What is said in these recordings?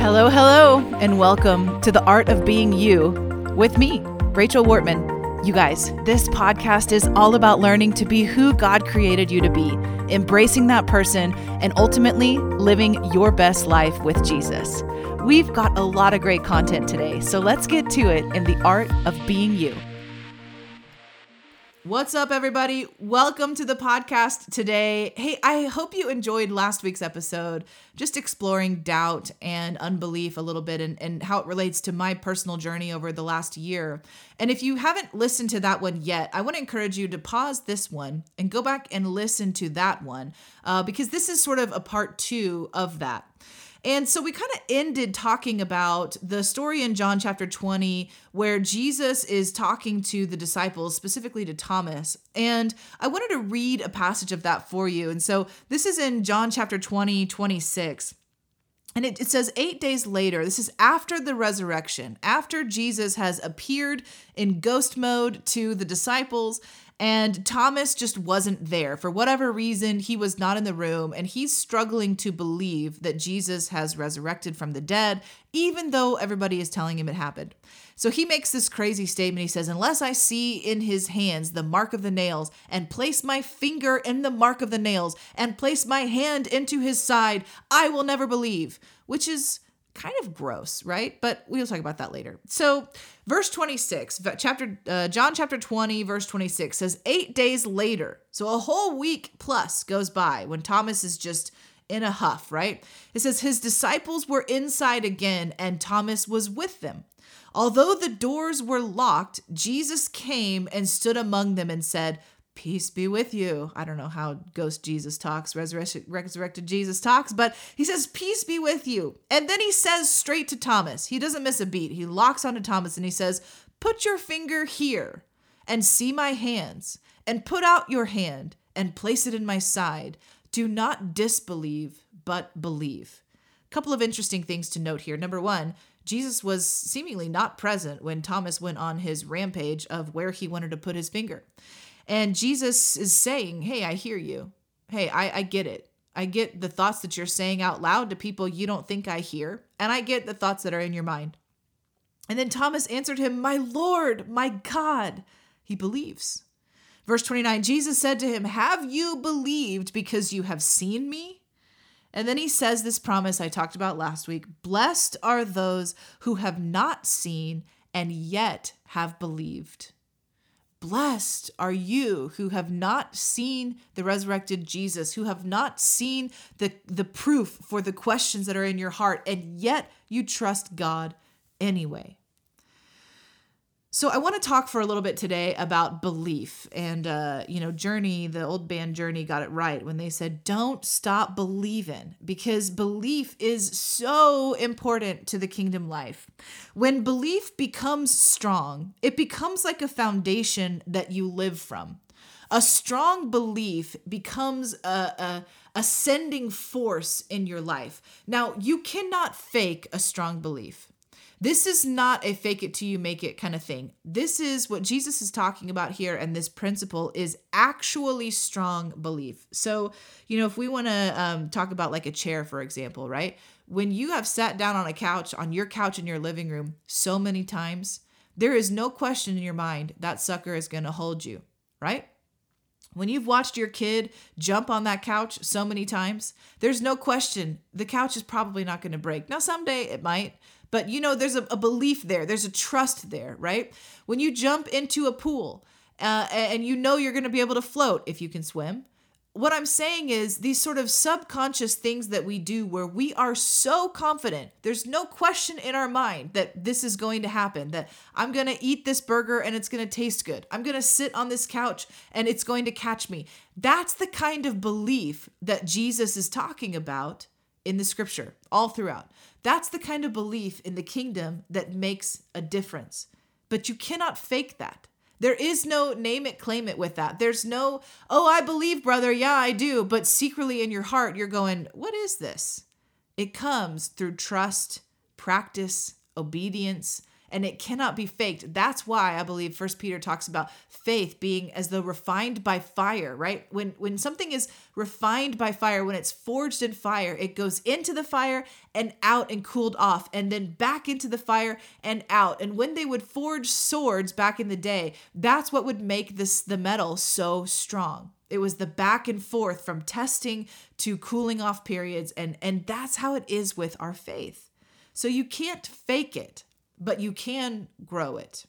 Hello, hello, and welcome to the Art of Being You with me, Rachel Wortman. You guys, this podcast is all about learning to be who God created you to be, embracing that person, and ultimately living your best life with Jesus. We've got a lot of great content today, so let's get to it in the Art of Being You. What's up, everybody? Welcome to the podcast today. Hey, I hope you enjoyed last week's episode, just exploring doubt and unbelief a little bit and, and how it relates to my personal journey over the last year. And if you haven't listened to that one yet, I want to encourage you to pause this one and go back and listen to that one uh, because this is sort of a part two of that. And so we kind of ended talking about the story in John chapter 20 where Jesus is talking to the disciples, specifically to Thomas. And I wanted to read a passage of that for you. And so this is in John chapter 20, 26. And it, it, says eight days later, this is after the resurrection, after Jesus has appeared in ghost mode to the disciples and Thomas just wasn't there. For whatever reason, he was not in the room, and he's struggling to believe that Jesus has resurrected from the dead, even though everybody is telling him it happened. So he makes this crazy statement. He says, Unless I see in his hands the mark of the nails, and place my finger in the mark of the nails, and place my hand into his side, I will never believe. Which is kind of gross, right? But we'll talk about that later. So, verse 26, chapter uh, John chapter 20 verse 26 says 8 days later. So a whole week plus goes by when Thomas is just in a huff, right? It says his disciples were inside again and Thomas was with them. Although the doors were locked, Jesus came and stood among them and said, peace be with you. I don't know how ghost Jesus talks, resurrected, resurrected Jesus talks, but he says, peace be with you. And then he says straight to Thomas, he doesn't miss a beat. He locks onto Thomas and he says, put your finger here and see my hands, and put out your hand and place it in my side. Do not disbelieve, but believe. A couple of interesting things to note here. Number one, Jesus was seemingly not present when Thomas went on his rampage of where he wanted to put his finger. And Jesus is saying, Hey, I hear you. Hey, I, I get it. I get the thoughts that you're saying out loud to people you don't think I hear. And I get the thoughts that are in your mind. And then Thomas answered him, My Lord, my God. He believes. Verse 29 Jesus said to him, Have you believed because you have seen me? And then he says this promise I talked about last week Blessed are those who have not seen and yet have believed. Blessed are you who have not seen the resurrected Jesus, who have not seen the, the proof for the questions that are in your heart, and yet you trust God anyway. So I want to talk for a little bit today about belief and uh, you know Journey, the old band Journey got it right when they said don't stop believing because belief is so important to the kingdom life. When belief becomes strong, it becomes like a foundation that you live from. A strong belief becomes a, a ascending force in your life. Now you cannot fake a strong belief. This is not a fake it till you make it kind of thing. This is what Jesus is talking about here, and this principle is actually strong belief. So, you know, if we want to um, talk about like a chair, for example, right? When you have sat down on a couch, on your couch in your living room, so many times, there is no question in your mind that sucker is going to hold you, right? When you've watched your kid jump on that couch so many times, there's no question the couch is probably not going to break. Now, someday it might, but you know, there's a, a belief there, there's a trust there, right? When you jump into a pool uh, and you know you're going to be able to float if you can swim, what I'm saying is these sort of subconscious things that we do where we are so confident, there's no question in our mind that this is going to happen, that I'm going to eat this burger and it's going to taste good. I'm going to sit on this couch and it's going to catch me. That's the kind of belief that Jesus is talking about in the scripture, all throughout. That's the kind of belief in the kingdom that makes a difference. But you cannot fake that. There is no name it, claim it with that. There's no, oh, I believe, brother. Yeah, I do. But secretly in your heart, you're going, what is this? It comes through trust, practice, obedience, and it cannot be faked. That's why I believe First Peter talks about faith being as though refined by fire, right? When when something is refined by fire, when it's forged in fire, it goes into the fire and out and cooled off, and then back into the fire and out. And when they would forge swords back in the day, that's what would make this the metal so strong. It was the back and forth from testing to cooling off periods, and and that's how it is with our faith. So you can't fake it but you can grow it.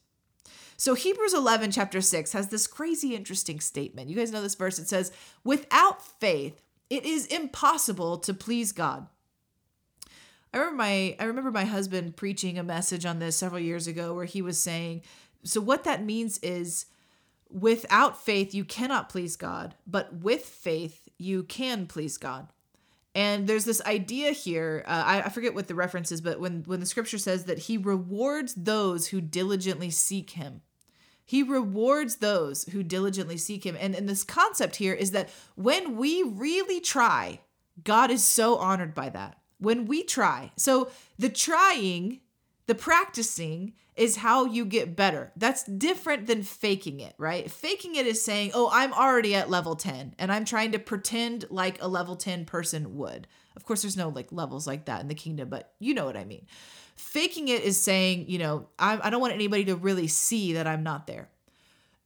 So Hebrews 11, chapter 6, has this crazy interesting statement. You guys know this verse. It says, Without faith, it is impossible to please God. I remember my I remember my husband preaching a message on this several years ago where he was saying, so what that means is without faith you cannot please God, but with faith you can please God. And there's this idea here. Uh, I, I forget what the reference is, but when when the scripture says that he rewards those who diligently seek him, he rewards those who diligently seek him. And and this concept here is that when we really try, God is so honored by that. When we try, so the trying, the practicing is how you get better. That's different than faking it, right? Faking it is saying, oh, I'm already at level 10 and I'm trying to pretend like a level 10 person would. Of course, there's no like levels like that in the kingdom, but you know what I mean. Faking it is saying, you know, I, I don't want anybody to really see that I'm not there.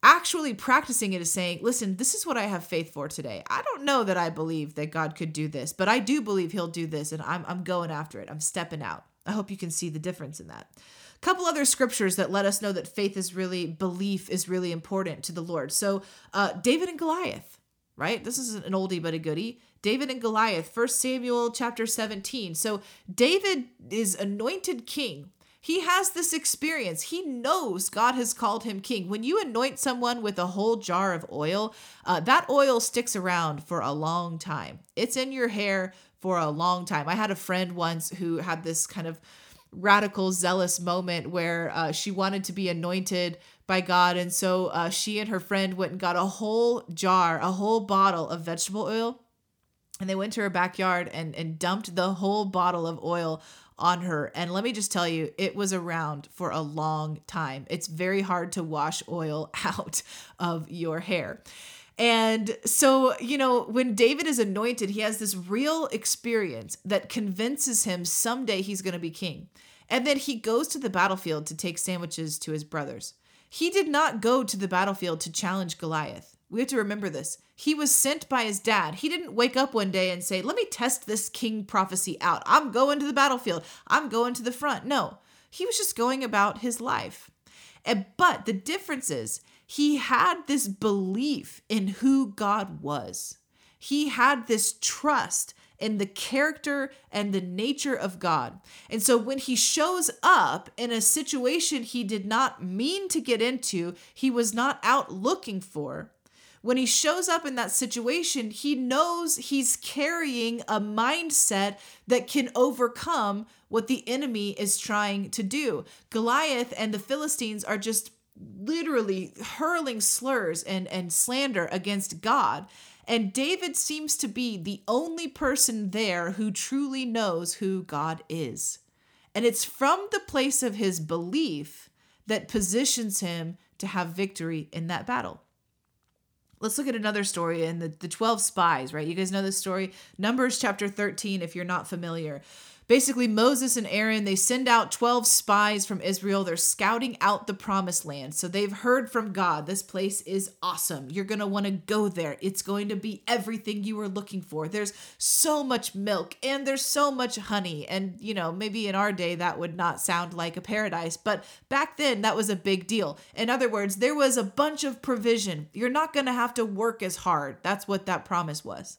Actually, practicing it is saying, listen, this is what I have faith for today. I don't know that I believe that God could do this, but I do believe He'll do this, and I'm, I'm going after it. I'm stepping out. I hope you can see the difference in that A couple other scriptures that let us know that faith is really belief is really important to the Lord. So uh, David and Goliath, right? This is an oldie but a goodie. David and Goliath, First Samuel chapter 17. So David is anointed king. He has this experience. He knows God has called him king. When you anoint someone with a whole jar of oil, uh, that oil sticks around for a long time. It's in your hair for a long time. I had a friend once who had this kind of radical, zealous moment where uh, she wanted to be anointed by God. And so uh, she and her friend went and got a whole jar, a whole bottle of vegetable oil. And they went to her backyard and, and dumped the whole bottle of oil on her. And let me just tell you, it was around for a long time. It's very hard to wash oil out of your hair. And so, you know, when David is anointed, he has this real experience that convinces him someday he's going to be king. And then he goes to the battlefield to take sandwiches to his brothers. He did not go to the battlefield to challenge Goliath. We have to remember this. He was sent by his dad. He didn't wake up one day and say, Let me test this king prophecy out. I'm going to the battlefield. I'm going to the front. No, he was just going about his life. But the difference is, he had this belief in who God was. He had this trust in the character and the nature of God. And so when he shows up in a situation he did not mean to get into, he was not out looking for, when he shows up in that situation, he knows he's carrying a mindset that can overcome what the enemy is trying to do. Goliath and the Philistines are just literally hurling slurs and, and slander against God. And David seems to be the only person there who truly knows who God is. And it's from the place of his belief that positions him to have victory in that battle. Let's look at another story in the, the 12 spies, right? You guys know this story? Numbers chapter 13, if you're not familiar basically Moses and Aaron they send out 12 spies from Israel. They're scouting out the promised land. So they've heard from God this place is awesome. You're going to want to go there. It's going to be everything you were looking for. There's so much milk and there's so much honey. And you know maybe in our day that would not sound like a paradise but back then that was a big deal. In other words there was a bunch of provision. You're not going to have to work as hard. That's what that promise was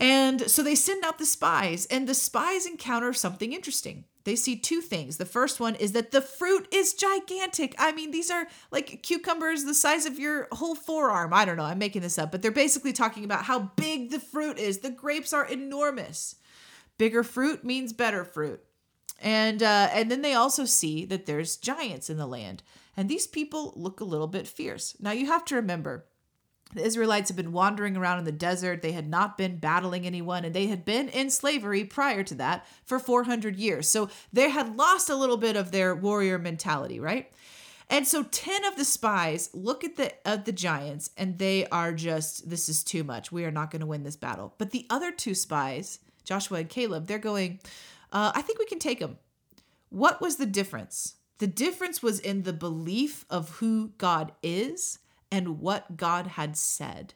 and so they send out the spies, and the spies encounter something interesting. They see two things. The first one is that the fruit is gigantic. I mean, these are like cucumbers the size of your whole forearm. I don't know, I'm making this up, but they're basically talking about how big the fruit is. The grapes are enormous. Bigger fruit means better fruit. And uh, and then they also see that there's giants in the land. And these people look a little bit fierce. Now you have to remember, The Israelites had been wandering around in the desert. They had not been battling anyone, and they had been in slavery prior to that for 400 years. So they had lost a little bit of their warrior mentality, right? And so 10 of the spies look at the of the giants and they are just this is too much. We are not going to win this battle. But the other two spies, Joshua and Caleb, they're going, uh, I think we can take them. What was the difference? The difference was in the belief of who God is and what God had said.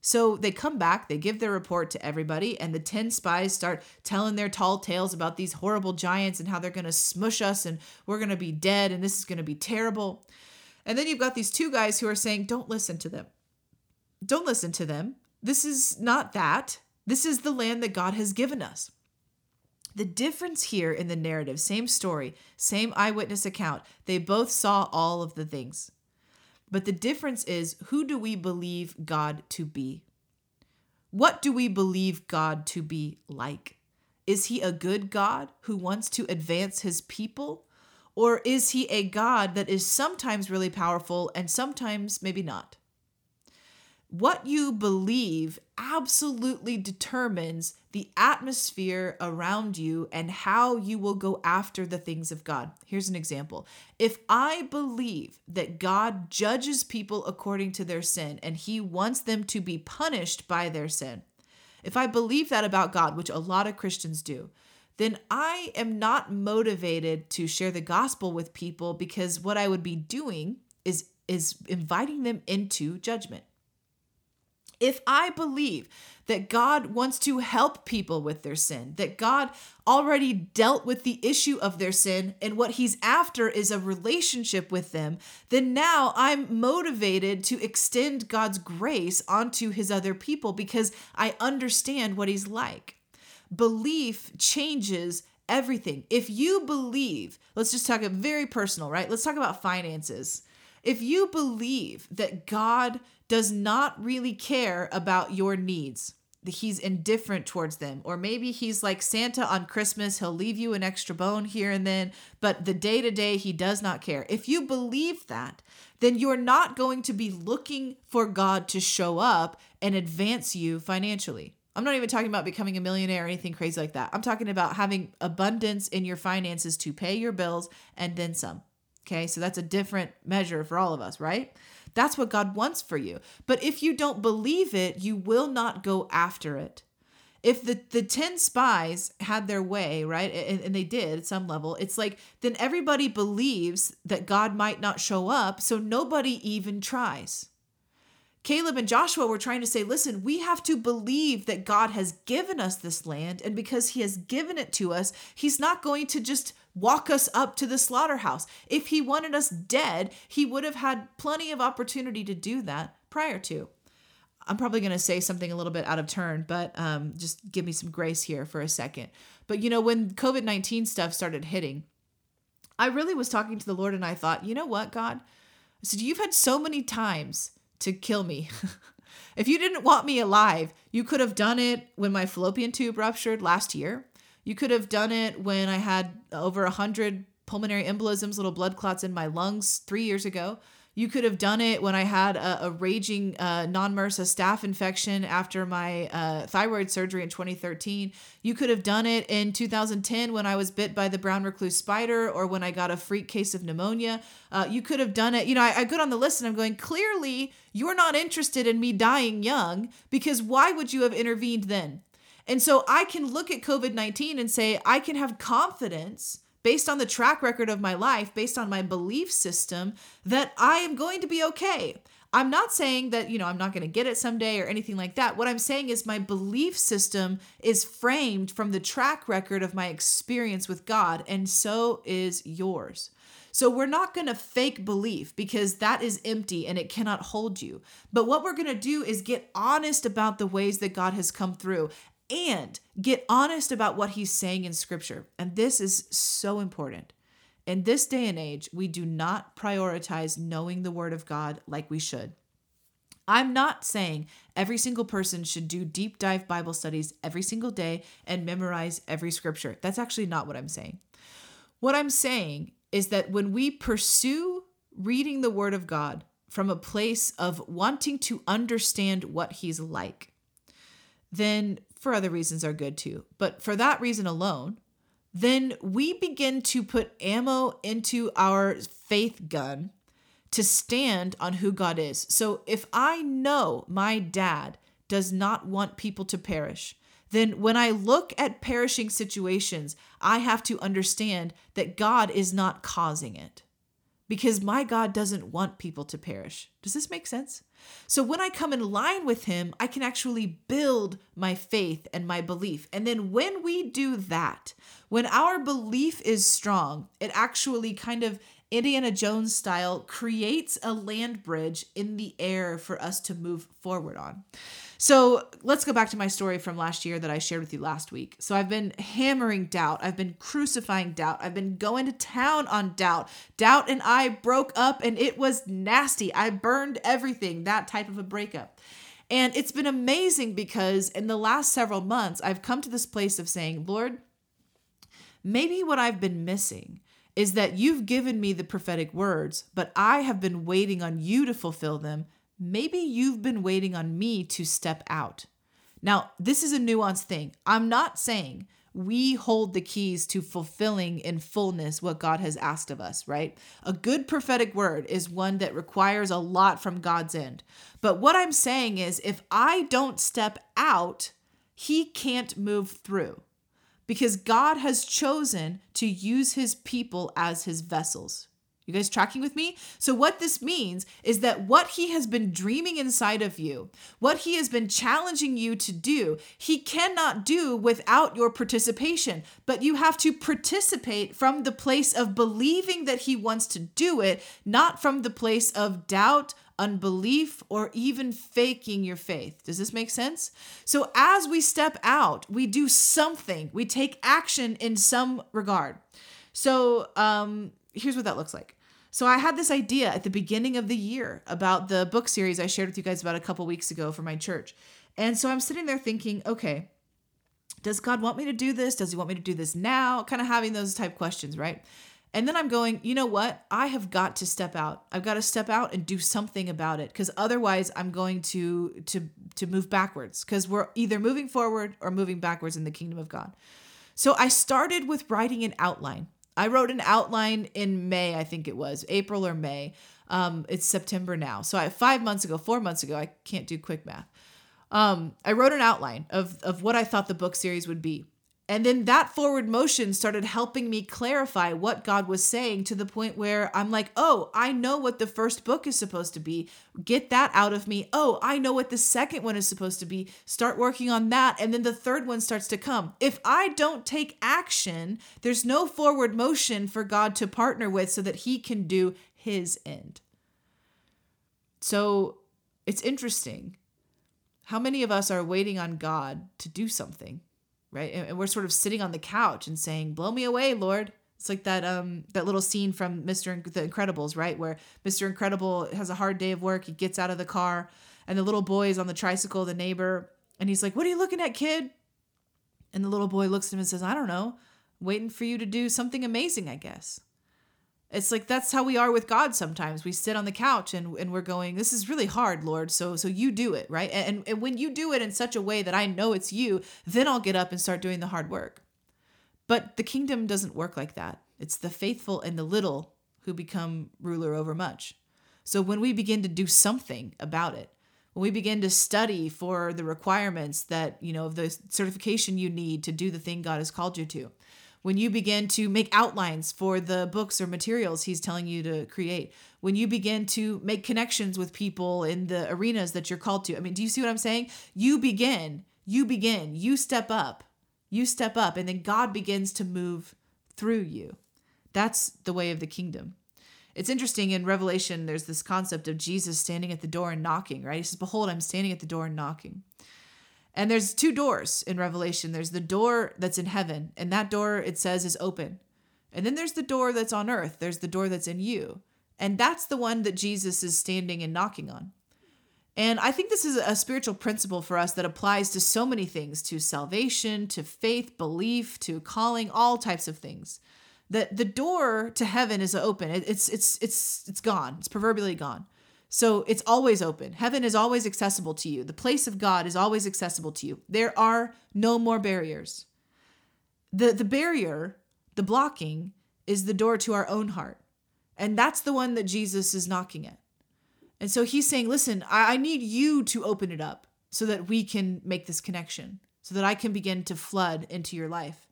So they come back, they give their report to everybody, and the 10 spies start telling their tall tales about these horrible giants and how they're going to smush us and we're going to be dead and this is going to be terrible. And then you've got these two guys who are saying, Don't listen to them. Don't listen to them. This is not that. This is the land that God has given us. The difference here in the narrative, same story, same eyewitness account, they both saw all of the things. But the difference is who do we believe God to be? What do we believe God to be like? Is he a good God who wants to advance his people? Or is he a God that is sometimes really powerful and sometimes maybe not? What you believe absolutely determines the atmosphere around you and how you will go after the things of God. Here's an example. If I believe that God judges people according to their sin and he wants them to be punished by their sin, if I believe that about God, which a lot of Christians do, then I am not motivated to share the gospel with people because what I would be doing is is inviting them into judgment. If I believe that God wants to help people with their sin, that God already dealt with the issue of their sin, and what He's after is a relationship with them, then now I'm motivated to extend God's grace onto His other people because I understand what He's like. Belief changes everything. If you believe, let's just talk very personal, right? Let's talk about finances. If you believe that God does not really care about your needs. He's indifferent towards them. Or maybe he's like Santa on Christmas. He'll leave you an extra bone here and then, but the day to day, he does not care. If you believe that, then you're not going to be looking for God to show up and advance you financially. I'm not even talking about becoming a millionaire or anything crazy like that. I'm talking about having abundance in your finances to pay your bills and then some. Okay, so that's a different measure for all of us, right? That's what God wants for you. But if you don't believe it, you will not go after it. If the, the 10 spies had their way, right, and, and they did at some level, it's like then everybody believes that God might not show up, so nobody even tries. Caleb and Joshua were trying to say, listen, we have to believe that God has given us this land. And because he has given it to us, he's not going to just walk us up to the slaughterhouse. If he wanted us dead, he would have had plenty of opportunity to do that prior to. I'm probably going to say something a little bit out of turn, but um, just give me some grace here for a second. But you know, when COVID 19 stuff started hitting, I really was talking to the Lord and I thought, you know what, God? I said, You've had so many times to kill me. if you didn't want me alive, you could have done it when my fallopian tube ruptured last year. You could have done it when I had over a hundred pulmonary embolisms, little blood clots in my lungs three years ago. You could have done it when I had a, a raging uh, non MRSA staph infection after my uh, thyroid surgery in 2013. You could have done it in 2010 when I was bit by the brown recluse spider or when I got a freak case of pneumonia. Uh, you could have done it. You know, I, I go on the list and I'm going, clearly, you're not interested in me dying young because why would you have intervened then? And so I can look at COVID 19 and say, I can have confidence based on the track record of my life, based on my belief system, that I am going to be okay. I'm not saying that, you know, I'm not going to get it someday or anything like that. What I'm saying is my belief system is framed from the track record of my experience with God, and so is yours. So we're not going to fake belief because that is empty and it cannot hold you. But what we're going to do is get honest about the ways that God has come through and get honest about what he's saying in scripture. And this is so important. In this day and age, we do not prioritize knowing the word of God like we should. I'm not saying every single person should do deep dive Bible studies every single day and memorize every scripture. That's actually not what I'm saying. What I'm saying is that when we pursue reading the word of God from a place of wanting to understand what he's like, then for other reasons are good too. But for that reason alone, then we begin to put ammo into our faith gun to stand on who God is. So if I know my dad does not want people to perish, then when I look at perishing situations, I have to understand that God is not causing it because my God doesn't want people to perish. Does this make sense? So when I come in line with Him, I can actually build my faith and my belief. And then when we do that, when our belief is strong, it actually kind of Indiana Jones style creates a land bridge in the air for us to move forward on. So let's go back to my story from last year that I shared with you last week. So I've been hammering doubt. I've been crucifying doubt. I've been going to town on doubt. Doubt and I broke up and it was nasty. I burned everything, that type of a breakup. And it's been amazing because in the last several months, I've come to this place of saying, Lord, maybe what I've been missing is that you've given me the prophetic words, but I have been waiting on you to fulfill them. Maybe you've been waiting on me to step out. Now, this is a nuanced thing. I'm not saying we hold the keys to fulfilling in fullness what God has asked of us, right? A good prophetic word is one that requires a lot from God's end. But what I'm saying is if I don't step out, he can't move through because God has chosen to use his people as his vessels. You guys tracking with me? So, what this means is that what he has been dreaming inside of you, what he has been challenging you to do, he cannot do without your participation. But you have to participate from the place of believing that he wants to do it, not from the place of doubt, unbelief, or even faking your faith. Does this make sense? So, as we step out, we do something, we take action in some regard. So, um, here's what that looks like. So, I had this idea at the beginning of the year about the book series I shared with you guys about a couple weeks ago for my church. And so I'm sitting there thinking, okay, does God want me to do this? Does he want me to do this now? Kind of having those type questions, right? And then I'm going, you know what? I have got to step out. I've got to step out and do something about it because otherwise I'm going to to to move backwards because we're either moving forward or moving backwards in the kingdom of God. So I started with writing an outline. I wrote an outline in May, I think it was April or May. Um, it's September now. So I, five months ago, four months ago, I can't do quick math. Um, I wrote an outline of of what I thought the book series would be. And then that forward motion started helping me clarify what God was saying to the point where I'm like, oh, I know what the first book is supposed to be. Get that out of me. Oh, I know what the second one is supposed to be. Start working on that. And then the third one starts to come. If I don't take action, there's no forward motion for God to partner with so that He can do His end. So it's interesting. How many of us are waiting on God to do something? Right? And we're sort of sitting on the couch and saying, "Blow me away, Lord." It's like that um that little scene from Mr. the Incredibles, right? Where Mr. Incredible has a hard day of work, he gets out of the car, and the little boy is on the tricycle, the neighbor, and he's like, "What are you looking at, kid?" And the little boy looks at him and says, "I don't know, waiting for you to do something amazing, I guess." It's like that's how we are with God sometimes. We sit on the couch and, and we're going, This is really hard, Lord. So so you do it, right? And, and when you do it in such a way that I know it's you, then I'll get up and start doing the hard work. But the kingdom doesn't work like that. It's the faithful and the little who become ruler over much. So when we begin to do something about it, when we begin to study for the requirements that, you know, of the certification you need to do the thing God has called you to, when you begin to make outlines for the books or materials he's telling you to create, when you begin to make connections with people in the arenas that you're called to. I mean, do you see what I'm saying? You begin, you begin, you step up, you step up, and then God begins to move through you. That's the way of the kingdom. It's interesting in Revelation, there's this concept of Jesus standing at the door and knocking, right? He says, Behold, I'm standing at the door and knocking. And there's two doors in Revelation. There's the door that's in heaven, and that door it says is open. And then there's the door that's on earth. There's the door that's in you. And that's the one that Jesus is standing and knocking on. And I think this is a spiritual principle for us that applies to so many things to salvation, to faith, belief, to calling, all types of things. That the door to heaven is open. It's it's it's it's gone. It's proverbially gone. So it's always open. Heaven is always accessible to you. The place of God is always accessible to you. There are no more barriers. The, the barrier, the blocking, is the door to our own heart. And that's the one that Jesus is knocking at. And so he's saying, listen, I, I need you to open it up so that we can make this connection, so that I can begin to flood into your life.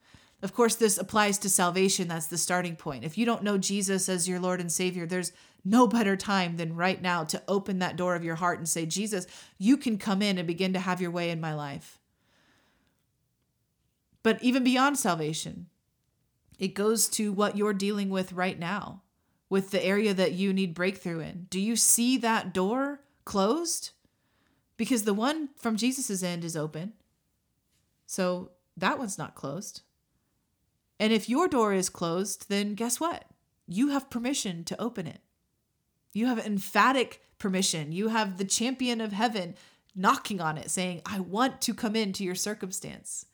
Of course, this applies to salvation. That's the starting point. If you don't know Jesus as your Lord and Savior, there's no better time than right now to open that door of your heart and say, Jesus, you can come in and begin to have your way in my life. But even beyond salvation, it goes to what you're dealing with right now, with the area that you need breakthrough in. Do you see that door closed? Because the one from Jesus's end is open. So that one's not closed. And if your door is closed, then guess what? You have permission to open it. You have emphatic permission. You have the champion of heaven knocking on it, saying, I want to come into your circumstance.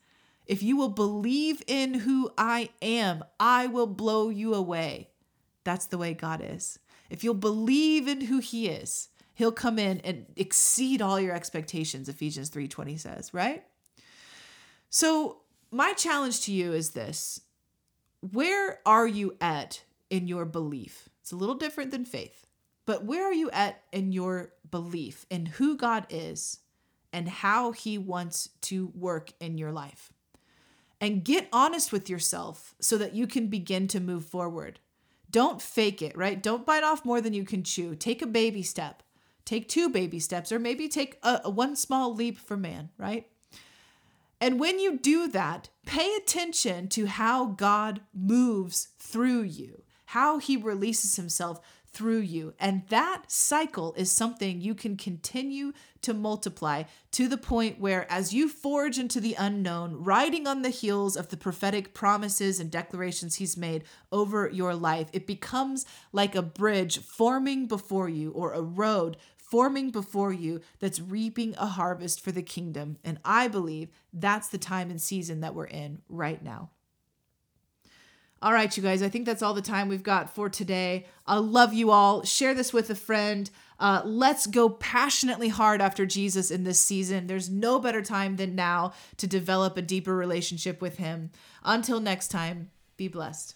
If you will believe in who I am, I will blow you away. That's the way God is. If you'll believe in who he is, he'll come in and exceed all your expectations, Ephesians 3:20 says, right? So, my challenge to you is this. Where are you at in your belief? It's a little different than faith. But where are you at in your belief in who God is and how he wants to work in your life? and get honest with yourself so that you can begin to move forward. Don't fake it, right? Don't bite off more than you can chew. Take a baby step. Take two baby steps, or maybe take a, a one small leap for man, right? And when you do that, pay attention to how God moves through you, how he releases himself through you. And that cycle is something you can continue to multiply to the point where, as you forge into the unknown, riding on the heels of the prophetic promises and declarations He's made over your life, it becomes like a bridge forming before you or a road forming before you that's reaping a harvest for the kingdom. And I believe that's the time and season that we're in right now. All right, you guys, I think that's all the time we've got for today. I love you all. Share this with a friend. Uh, let's go passionately hard after Jesus in this season. There's no better time than now to develop a deeper relationship with Him. Until next time, be blessed.